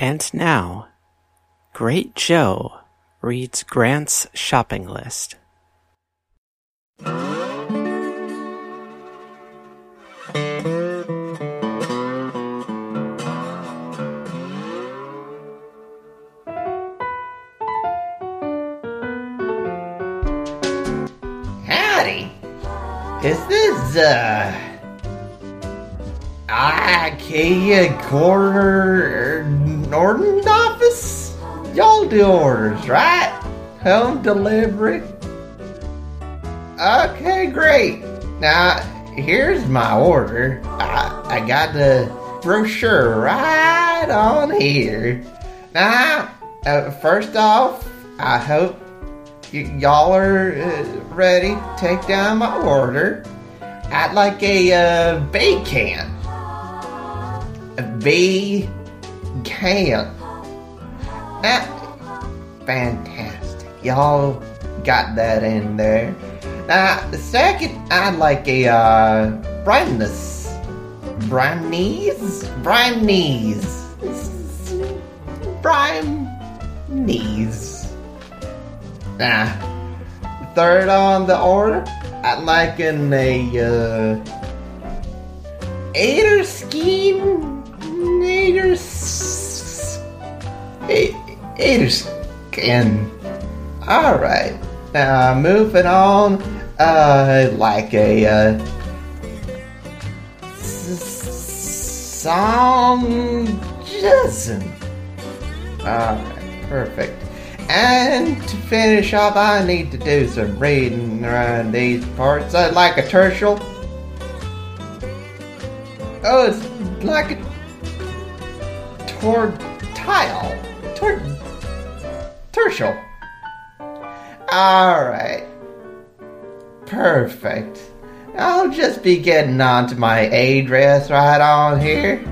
And now, Great Joe reads Grant's shopping list. Howdy. Is this, uh. IKEA Corner Norton office? Y'all do orders, right? Home delivery? Okay, great. Now, here's my order. I, I got the brochure right on here. Now, uh, first off, I hope y- y'all are uh, ready to take down my order. I'd like a uh, bay can. A bay can. Now, fantastic. Y'all got that in there. Now, the second, I'd like a uh, brightness. Brownies? Brownies. Brownies. Now, third on the order, I'd like an a uh, Ader scheme, Ader skin. All right. Now moving on, uh, like a uh, s- song Jason. All right, perfect. And to finish off, I need to do some reading around these parts. I'd like a tertial. Oh, it's like a tortile. Tertial. Alright. Perfect. I'll just be getting on to my address right on here.